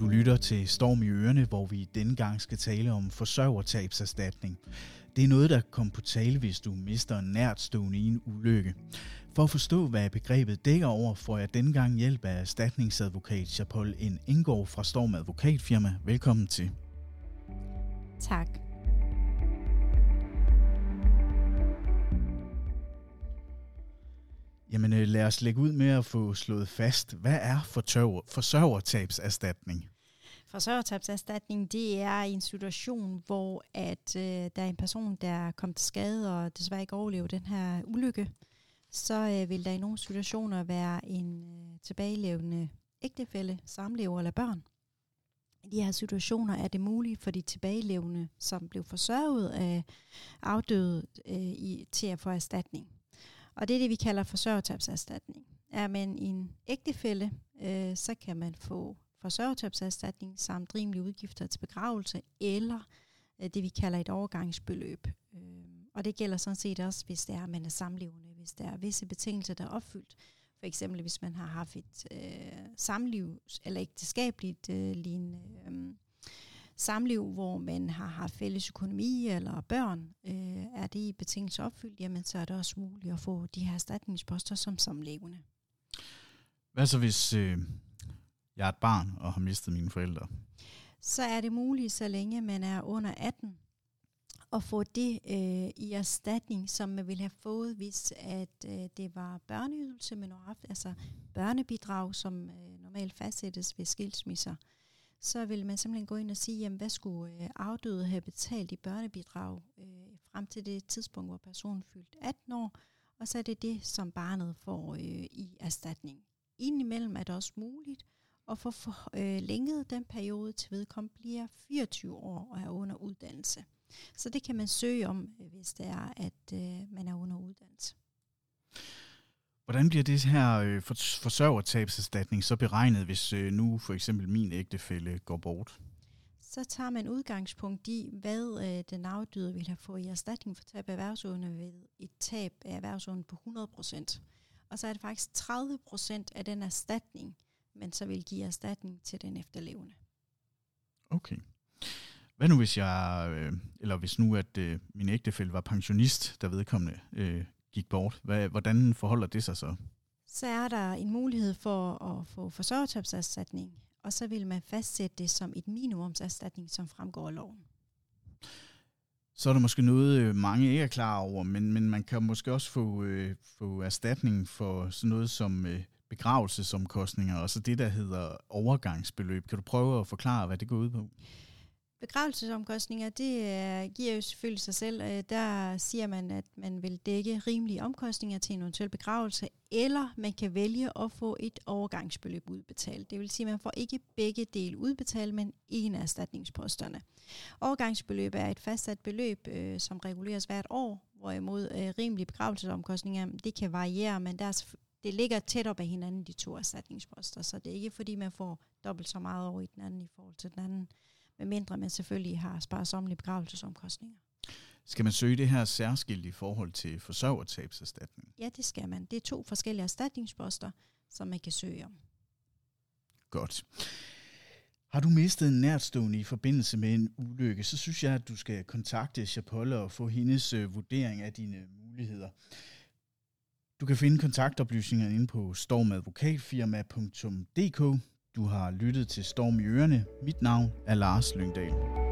Du lytter til Storm i Ørene, hvor vi denne gang skal tale om forsørgertabserstatning. Det er noget, der kommer på tale, hvis du mister en nærtstående i en ulykke. For at forstå, hvad begrebet dækker over, får jeg denne gang hjælp af erstatningsadvokat Chapol N. Indgård fra Storm Advokatfirma. Velkommen til. Tak. Jamen øh, lad os lægge ud med at få slået fast, hvad er forsørgertabserstatning? Forsørgertabserstatning, det er en situation, hvor at øh, der er en person, der er kommet til skade og desværre ikke overlever den her ulykke. Så øh, vil der i nogle situationer være en øh, tilbagelevende ægtefælle, samlever eller børn. I de her situationer er det muligt for de tilbagelevende, som blev forsørget af afdøde, øh, i, til at få erstatning. Og det er det, vi kalder forsørgertabserstatning. Er man en ægtefælle, øh, så kan man få forsørgertabserstatning samt rimelige udgifter til begravelse, eller øh, det, vi kalder et overgangsbeløb. Øh, og det gælder sådan set også, hvis det er, at man er samlevende, hvis der er visse betingelser, der er opfyldt. For eksempel, hvis man har haft et øh, samliv, eller ægteskabeligt øh, lignende øh, samliv, hvor man har haft fælles økonomi eller børn, øh, er det i betingelser opfyldt, jamen så er det også muligt at få de her erstatningsposter som samlevende. Hvad så hvis øh, jeg er et barn og har mistet mine forældre? Så er det muligt, så længe man er under 18, at få det øh, i erstatning, som man ville have fået, hvis at øh, det var børneydelse, men altså børnebidrag, som øh, normalt fastsættes ved skilsmisser så vil man simpelthen gå ind og sige, jamen, hvad skulle øh, afdøde have betalt i børnebidrag øh, frem til det tidspunkt, hvor personen fyldt 18 år, og så er det det, som barnet får øh, i erstatning. Indimellem er det også muligt at få forlænget øh, den periode til vedkommende bliver 24 år og er under uddannelse. Så det kan man søge om, øh, hvis det er, at øh, man er under uddannelse. Hvordan bliver det her øh, forsørgertabserstatning så beregnet, hvis øh, nu for eksempel min ægtefælle går bort? Så tager man udgangspunkt i, hvad øh, den afdøde vil have fået i erstatning for tab af erhvervsevne ved et tab af erhvervsevne på 100%. Og så er det faktisk 30% af den erstatning, man så vil give erstatning til den efterlevende. Okay. Hvad nu hvis jeg, øh, eller hvis nu at øh, min ægtefælle var pensionist, der vedkommende øh, gik bort. Hvad, hvordan forholder det sig så? Så er der en mulighed for at få forsørgertabserstatning, og så vil man fastsætte det som et minimumserstatning, som fremgår af loven. Så er der måske noget, øh, mange ikke er klar over, men, men man kan måske også få, øh, få erstatning for sådan noget som øh, begravelsesomkostninger, og så det, der hedder overgangsbeløb. Kan du prøve at forklare, hvad det går ud på? Begravelsesomkostninger, det øh, giver jo selvfølgelig sig selv. Øh, der siger man, at man vil dække rimelige omkostninger til en eventuel begravelse, eller man kan vælge at få et overgangsbeløb udbetalt. Det vil sige, at man får ikke begge dele udbetalt, men en af erstatningsposterne. Overgangsbeløb er et fastsat beløb, øh, som reguleres hvert år, hvorimod rimelige begravelsesomkostninger, det kan variere, men der er det ligger tæt op af hinanden, de to erstatningsposter, så det er ikke fordi, man får dobbelt så meget over i den anden i forhold til den anden medmindre man selvfølgelig har sparsomlige begravelsesomkostninger. Skal man søge det her særskilt i forhold til forsørgertabserstatning? Ja, det skal man. Det er to forskellige erstatningsposter, som man kan søge om. Godt. Har du mistet en nærtstående i forbindelse med en ulykke, så synes jeg, at du skal kontakte Chapolle og få hendes øh, vurdering af dine muligheder. Du kan finde kontaktoplysningerne inde på stormadvokatfirma.dk. Du har lyttet til Storm i Ørene. Mit navn er Lars Lyngdal.